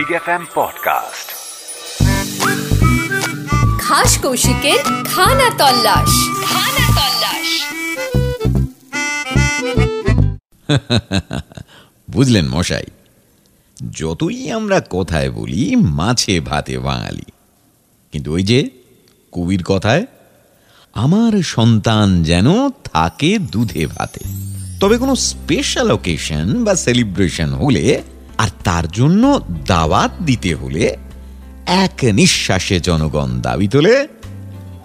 Big F M podcast খাস কৌশিকের খানা তল্লাশ খানা তল্লাশ বুঝলেন মশাই যতই আমরা কথায় বলি মাছে ভাতে বাঙালি কিন্তু ওই যে কবির কথায় আমার সন্তান যেন থাকে দুধে ভাতে তবে কোনো স্পেশাল ওকেশন বা সেলিব্রেশন হলে আর তার জন্য দাওয়াত দিতে হলে এক নিঃশ্বাসে জনগণ দাবি তোলে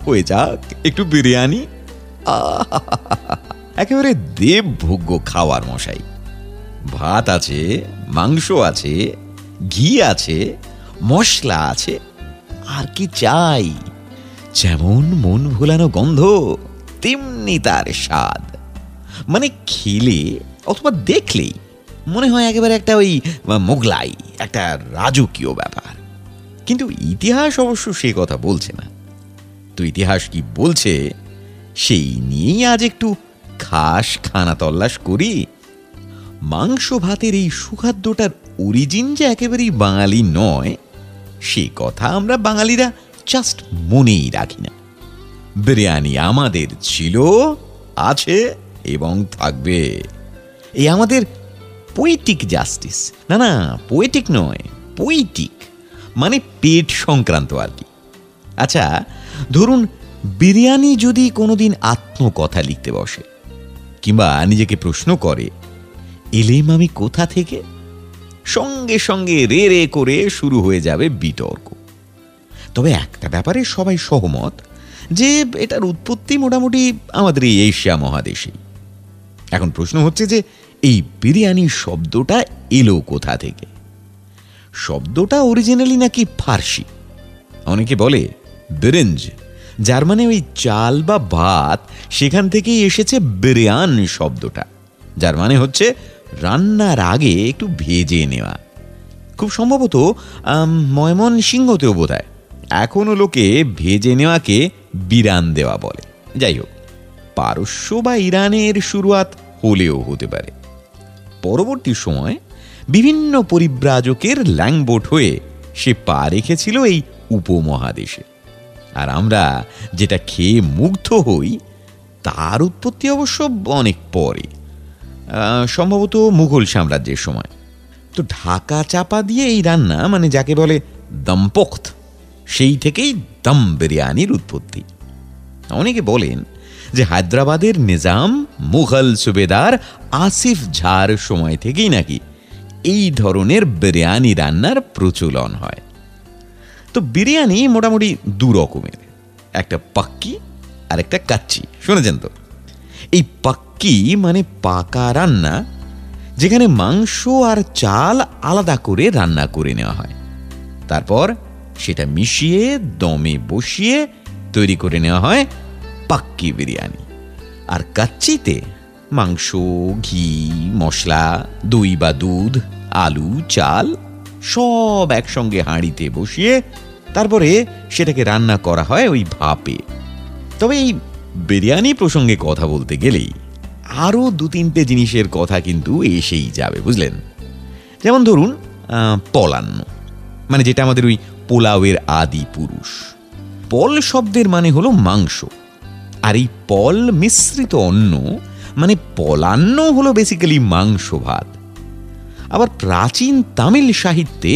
হয়ে যাক, একটু বিরিয়ানি! একেবারে দেবভোগ্য খাওয়ার মশাই। ভাত আছে, মাংস আছে, ঘি আছে, মশলা আছে, আর কি চাই? যেমন মন ভোলানো গন্ধ, তেমনি তার স্বাদ। মানে খেলে অথবা দেখলেই মনে হয় একেবারে একটা ওই মোগলাই, একটা রাজকীয় ব্যাপার। কিন্তু ইতিহাস অবশ্য সে কথা বলছে না। তো ইতিহাস কি বলছে, সেই নিয়েই আজ একটু খাস খানা তল্লাশ করি। মাংস ভাতের এই সুখাদ্যটার অরিজিন যে একেবারেই বাঙালি নয়, সে কথা আমরা বাঙালিরা জাস্ট মনেই রাখি না। বিরিয়ানি আমাদের ছিল, আছে এবং থাকবে। এই আমাদের পোয়েটিক জাস্টিস না না পোয়েটিক নয় পোয়েটিক মানে পেট সংক্রান্ত আর কি। আচ্ছা ধরুন বিরিয়ানি যদি কোনোদিন আত্মকথা লিখতে বসে, কিংবা নিজেকে প্রশ্ন করে, এলেম আমি কোথা থেকে? সঙ্গে সঙ্গে রে রে করে শুরু হয়ে যাবে বিতর্ক। তবে একটা ব্যাপারে সবাই সহমত যে, এটার উৎপত্তি মোটামুটি আমাদের এই এশিয়া মহাদেশেই। এখন প্রশ্ন হচ্ছে যে, এই বিরিয়ানি শব্দটা এলো কোথা থেকে? শব্দটা অরিজিনালি নাকি ফার্সি? অনেকে বলে, বিরেঞ্জ, যার মানে ওই চাল বা ভাত সেখান থেকেই এসেছে বিরিয়ান শব্দটা, যার মানে হচ্ছে রান্নার আগে একটু ভেজে নেওয়া। খুব সম্ভবত ময়মন সিংহতেও বোধ হয় এখনও লোকে ভেজে নেওয়াকে বিরান দেওয়া বলে। যাই হোক, পারস্য বা ইরানের শুরুয়াত হলেও হতে পারে। পরবর্তী সময় বিভিন্ন পরিব্রাজকের ল্যাংবোট হয়ে সে পা রেখেছিল এই উপমহাদেশে। আর আমরা যেটা খেয়ে মুগ্ধ হই, তার উৎপত্তি অবশ্য অনেক পরে সম্ভবত মুঘল সাম্রাজ্যের সময়। তো ঢাকা চাপা দিয়ে এই রান্না মানে যাকে বলে দমপোক্ত, সেই থেকেই দম বিরিয়ানির উৎপত্তি। অনেকে বলেন যে হায়দ্রাবাদের নিজাম মুঘল সুবেদার আসিফ ঝার সময় থেকেই নাকি এই ধরনের বিরিয়ানি রান্নার প্রচলন হয়। তো বিরিয়ানি মোটামুটি দু রকমের, একটা পাক্কি আর একটা কাচ্চি, শুনেছেন তো? এই পাক্কি মানে পাকা রান্না যেখানে মাংস আর চাল আলাদা করে রান্না করে নেওয়া হয়। তারপর সেটা মিশিয়ে, দমে বসিয়ে তৈরি করে নেওয়া হয় পাক্কি বিরিয়ানি। আর কাচ্চিতে মাংস, ঘি, মশলা, দই বা দুধ, আলু, চাল, সব একসঙ্গে হাঁড়িতে বসিয়ে তারপরে সেটাকে রান্না করা হয় ওই ভাপে। তবে এই বিরিয়ানি প্রসঙ্গে কথা বলতে গেলেই আরও দু তিনটে জিনিসের কথা কিন্তু এসেই যাবে, বুঝলেন? যেমন ধরুন পলান্ন মানে যেটা আমাদের ওই পোলাওয়ের আদি পুরুষ। পল শব্দের মানে হলো মাংস। আর এই পল মিশ্রিত অন্ন মানে পলান্ন হলো বেসিক্যালি মাংস ভাত। আবার প্রাচীন তামিল সাহিত্যে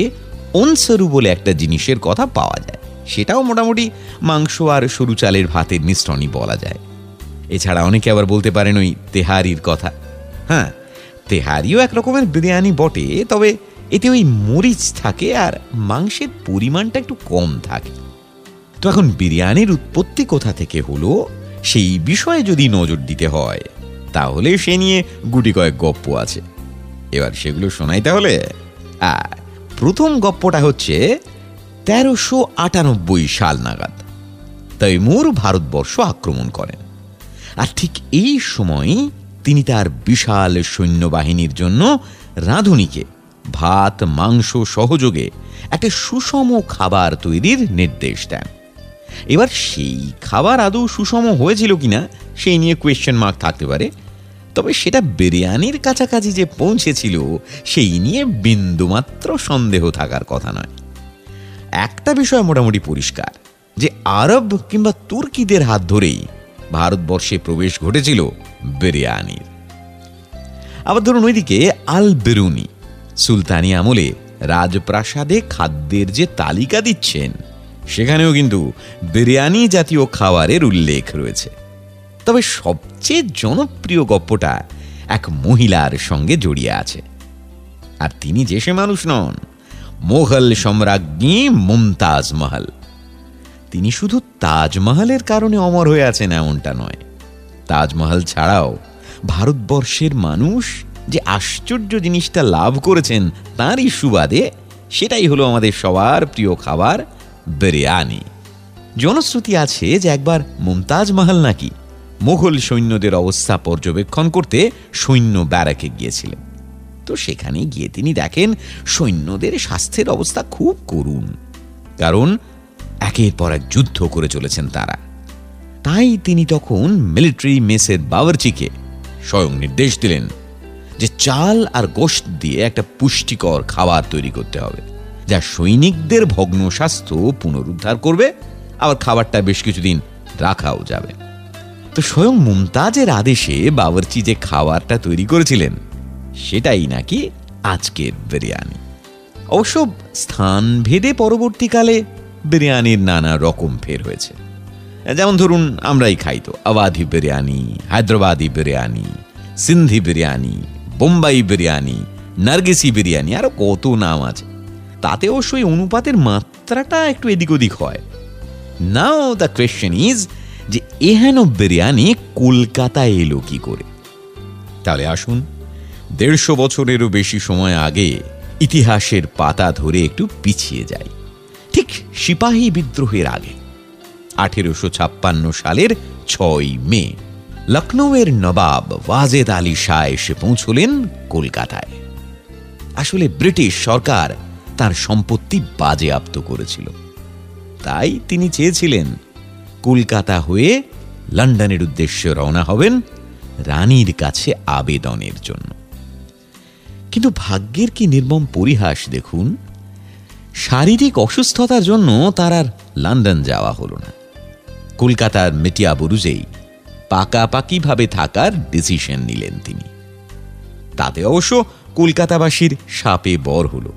অনসরু বলে একটা জিনিসের কথা পাওয়া যায়, সেটাও মোটামুটি মাংস আর সরু চালের ভাতের মিশ্রণই বলা যায়। এছাড়া অনেকে আবার বলতে পারেন ওই তেহারির কথা। হ্যাঁ তেহারিও এক রকমের বিরিয়ানি বটে, তবে এতে ওই মরিচ থাকে আর মাংসের পরিমাণটা একটু কম থাকে। তো এখন বিরিয়ানির উৎপত্তি কোথা থেকে হলো? সেই বিষয়ে যদি নজর দিতে হয়, তাহলে সে নিয়ে গুটি কয়েক গপ্প আছে। এবার সেগুলো শোনাই তাহলে। প্রথম গপ্পটা হচ্ছে, তেরোশো আটানব্বই সাল নাগাদ তৈমুর ভারতবর্ষ আক্রমণ করেন। আর ঠিক এই সময় তিনি তার বিশাল সৈন্যবাহিনীর জন্য রাঁধুনিকে ভাত, মাংস সহযোগে একটা সুষম খাবার তৈরির নির্দেশ দেন। এবার সেই খাবার আদৌ সুষম হয়েছিল কিনা, সেই নিয়ে কোয়েশ্চেন মার্ক থাকতে পারে। তবে সেটা বিরিয়ানির কাছাকাছি যে পৌঁছেছিল, সেই নিয়ে বিন্দুমাত্র সন্দেহ থাকার কথা নয়। একটা বিষয় মোটামুটি পরিষ্কার, যে আরব কিংবা তুর্কিদের হাত ধরেই ভারতবর্ষে প্রবেশ ঘটেছিল বিরিয়ানির। আবার ধরুন ওইদিকে আল বেরুনি সুলতানি আমলে রাজপ্রাসাদে খাদ্যের যে তালিকা দিচ্ছেন সেখানেও কিন্তু বিরিয়ানি জাতীয় খাবারের উল্লেখ রয়েছে। তবে সবচেয়ে জনপ্রিয় গপ্পটা এক মহিলার সঙ্গে জড়িয়ে আছে। আর তিনি যে সে মানুষ নন, মোঘল সম্রাজ্ঞী মুমতাজ মহল। তিনি শুধু তাজমহলের কারণে অমর হয়ে আছেন এমনটা নয়। তাজমহল ছাড়াও ভারতবর্ষের মানুষ যে আশ্চর্য জিনিসটা লাভ করেছেন তাঁরই সুবাদে সেটাই হলো আমাদের সবার প্রিয় খাবার বিরিয়ানি। জনশ্রুতি আছে যে একবার মুমতাজ মহল নাকি মুঘল সৈন্যদের অবস্থা পর্যবেক্ষণ করতে সৈন্য ব্যারাকে গিয়েছিলেন। তো সেখানে গিয়ে তিনি দেখেন সৈন্যদের স্বাস্থ্যের অবস্থা খুব করুণ। কারণ একের পর এক যুদ্ধ করে চলেছেন তারা। তাই তিনি তখন মিলিটারি মেসের বাবরচিকে স্বয়ং নির্দেশ দিলেন যে চাল আর গোশত দিয়ে একটা পুষ্টিকর খাবার তৈরি করতে হবে। যা সৈনিকদের ভগ্ন স্বাস্থ্য পুনরুদ্ধার করবে, আবার খাবারটা বেশ কিছুদিন রাখাও যাবে। তো স্বয়ং মুমতাজের আদেশে বাবরচি যে খাবারটা তৈরি করেছিলেন, সেটাই নাকি আজকের বিরিয়ানি। অবশ্য স্থান ভেদে পরবর্তীকালে বিরিয়ানির নানা রকম ফের হয়েছে। যেমন ধরুন, আমরাই খাই তো, আবাধি বিরিয়ানি, হায়দ্রাবাদি বিরিয়ানি, সিন্ধি বিরিয়ানি, বোম্বাই বিরিয়ানি, নার্গিসি বিরিয়ানি, আরও কত নাম আছে। তাতে অবশ্যই অনুপাতের মাত্রাটা একটু এদিক ওদিক হয়। নাও দ্য কোয়েশ্চেন ইজ যে এহেন বিরিয়ানি কলকাতায় এলো কি করে? তাহলে আসুন, দেড়শো বছরেরও বেশি সময় আগে ইতিহাসের পাতা ধরে একটু পিছিয়ে যাই। ঠিক সিপাহী বিদ্রোহের আগে, আঠেরোশো ছাপ্পান্ন সালের ছয় মে লখনৌয়ের নবাব ওয়াজেদ আলী শাহ এসে পৌঁছলেন কলকাতায়। আসলে ব্রিটিশ সরকার তার সম্পত্তি বাজেয়াপ্ত করেছিল। তাই তিনি চেয়েছিলেন, কলকাতা হয়ে লন্ডনের উদ্দেশ্যে রওনা হবেন রানীর কাছে আবেদনের জন্য। কিন্তু ভাগ্যের কি নির্মম পরিহাস দেখুন, শারীরিক অসুস্থতার জন্য তার আর লন্ডন যাওয়া হল না। কলকাতার মেটিয়া বুরুজেই পাকাপাকিভাবে থাকার ডিসিশন নিলেন তিনি। তাতে অবশ্য কলকাতাবাসীর সাপে বর হলো।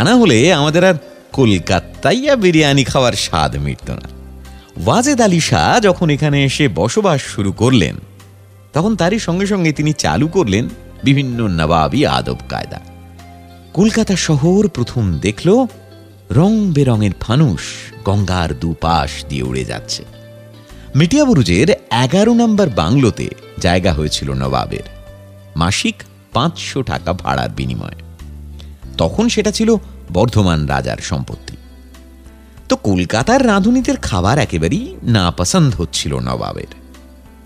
তা না হলে আমাদের আর কলকাতাইয়া বিরিয়ানি খাওয়ার স্বাদ মিটত না। ওয়াজেদ আলী শাহ যখন এখানে এসে বসবাস শুরু করলেন, তখন তারই সঙ্গে সঙ্গে তিনি চালু করলেন বিভিন্ন নবাবি আদব কায়দা। কলকাতা শহর প্রথম দেখল রং বেরঙের ফানুস গঙ্গার দুপাশ দিয়ে উড়ে যাচ্ছে। মিটিয়াবুরুজের এগারো নম্বর বাংলোতে জায়গা হয়েছিল নবাবের। মাসিক পাঁচশো টাকা ভাড়ার বিনিময়ে। তখন সেটা ছিল বর্ধমান রাজার সম্পত্তি। তো কলকাতার রাঁধুনিদের খাবার একেবারেই না পছন্দ হচ্ছিল নবাবের।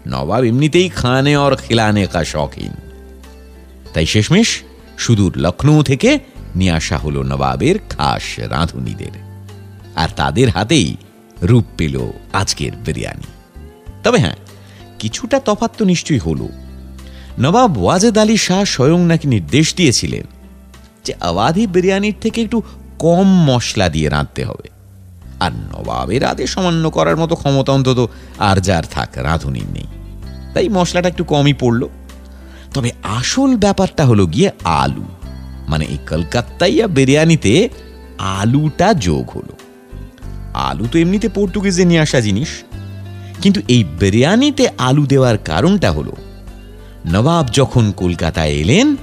নবাব এমনিতেই খানে অর খিলানে কা শখিন। তাই শেষমেশ সুদূর লখনৌ থেকে নিয়ে আসা হলো নবাবের খাস রাঁধুনিদের। আর তাদের হাতেই রূপ পেল আজকের বিরিয়ানি। তবে হ্যাঁ কিছুটা তফাত তো নিশ্চয়ই হলো। নবাব ওয়াজেদ আলী শাহ স্বয়ং নাকি নির্দেশ দিয়েছিলেন যে আওয়াধি বিরিয়ানির থেকে একটু কম মশলা দিয়ে রাঁধতে হবে। আর নবাবের আদেশ অমান্য করার মতো ক্ষমতা অন্তত আর যার থাক, রাঁধুনির নেই। তাই মশলাটা একটু কমই পড়ল। তবে আসল ব্যাপারটা হলো গিয়ে আলু। মানে এই কলকাতাইয়া বিরিয়ানিতে আলুটা যোগ হলো। আলু তো এমনিতে পর্তুগিজে নিয়ে আসা জিনিস। কিন্তু এই বিরিয়ানিতে আলু দেওয়ার কারণটা হলো, নবাব যখন কলকাতায় এলেন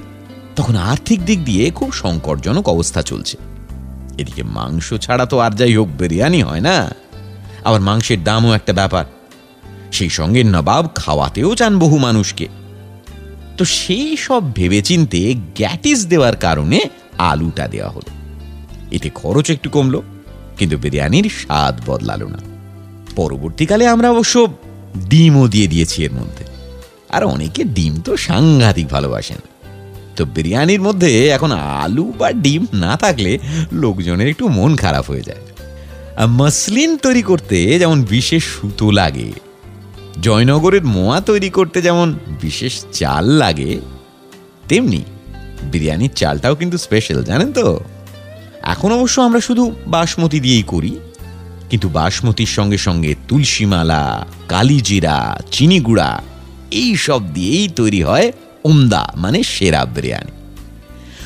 তখন আর্থিক দিক দিয়ে খুব সংকটজনক অবস্থা চলছে। এদিকে মাংস ছাড়া তো আর যাই হোক, বিরিয়ানি হয় না। আবার মাংসের দামও একটা ব্যাপার। সেই সঙ্গে নবাব খাওয়াতেও চান বহু মানুষকে। তো সেই সব ভেবেচিন্তে গ্যাটিস দেওয়ার কারণে আলুটা দেওয়া হলো। এতে খরচ একটু কমলো, কিন্তু বিরিয়ানির স্বাদ বদলালো না। পরবর্তীকালে আমরা অবশ্য ডিমও দিয়ে দিয়েছি এর মধ্যে। আর অনেকে ডিম তো সাংঘাতিক ভালোবাসেন। তো বিরিয়ানির মধ্যে এখন আলু বা ডিম না থাকলে লোকজনের একটু মন খারাপ হয়ে যায়। মসলিন তৈরি করতে যেমন বিশেষ সুতো লাগে, জয়নগরের মোয়া তৈরি করতে যেমন বিশেষ চাল লাগে, তেমনি বিরিয়ানির চালটাও কিন্তু স্পেশাল জানেন তো? এখন অবশ্য আমরা শুধু বাসমতি দিয়েই করি, কিন্তু বাসমতির সঙ্গে সঙ্গে তুলসীমালা, কালিজিরা চিনি গুঁড়া এই সব দিয়েই তৈরি হয় উমদা মানে সেরা বিরিয়ানি।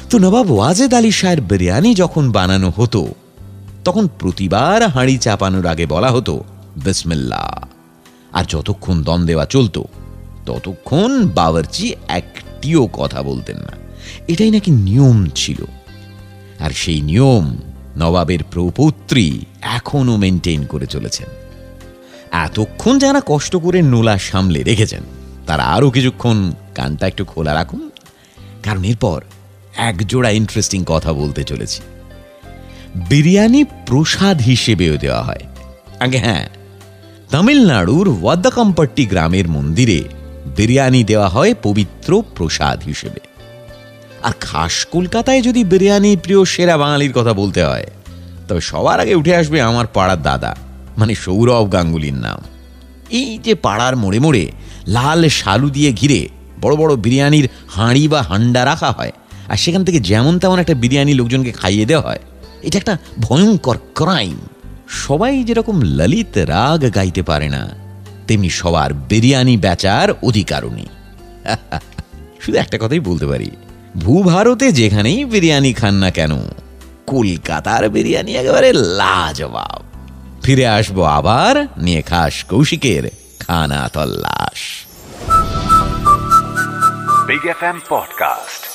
তো নবাব ওয়াজেদ আলী শাহের বিরিয়ানি যখন বানানো হতো, তখন প্রতিবার হাঁড়ি চাপানোর আগে বলা হতো বিসমিল্লা আর যতক্ষণ দম দেওয়া চলতো, ততক্ষণ বাবরচি একটিও কথা বলতেন না। এটাই নাকি নিয়ম ছিল। আর সেই নিয়ম নবাবের প্রপৌত্রী এখনও মেনটেন করে চলেছেন। এতক্ষণ যারা কষ্ট করে নোলা সামলে রেখেছেন, তারা আরও কিছুক্ষণ কানটা একটু খোলা রাখুন, কারণ এরপর এক জোড়া ইন্টারেস্টিং কথা বলতে চলেছি। বিরিয়ানি প্রসাদ হিসেবেও দেওয়া হয়। আগে হ্যাঁ তামিলনাড়ুর ওয়াদ্দাকাম্পট্টি গ্রামের মন্দিরে বিরিয়ানি দেওয়া হয় পবিত্র প্রসাদ হিসেবে। আর খাস কলকাতায় যদি বিরিয়ানি প্রিয় সেরা বাঙালির কথা বলতে হয় তবে সবার আগে উঠে আসবে আমার পাড়ার দাদা মানে সৌরভ গাঙ্গুলির নাম। এই যে পাড়ার মোড়ে মোড়ে লাল শালু দিয়ে ঘিরে বড় বড় বিরিয়ানির হাঁড়ি বা হান্ডা রাখা হয়। আর সেখান থেকে যেমন তেমন একটা বিরিয়ানি লোকজনকে খাইয়ে দেওয়া হয়। এটা একটা ভয়ঙ্কর ক্রাইম। সবাই যেরকম ললিত রাগ গাইতে পারে না, তেমনি সবার বিরিয়ানি বেচার অধিকারও নেই শুধু একটা কথাই বলতে পারি। ভূভারতে যেখানেই বিরিয়ানি খান না কেন, কলকাতার বিরিয়ানি একেবারে লাজবাব। ফিরে আসব আবার, নিয়ে খাস কৌশিকের খানা তল্লাশ। Big FM Podcast.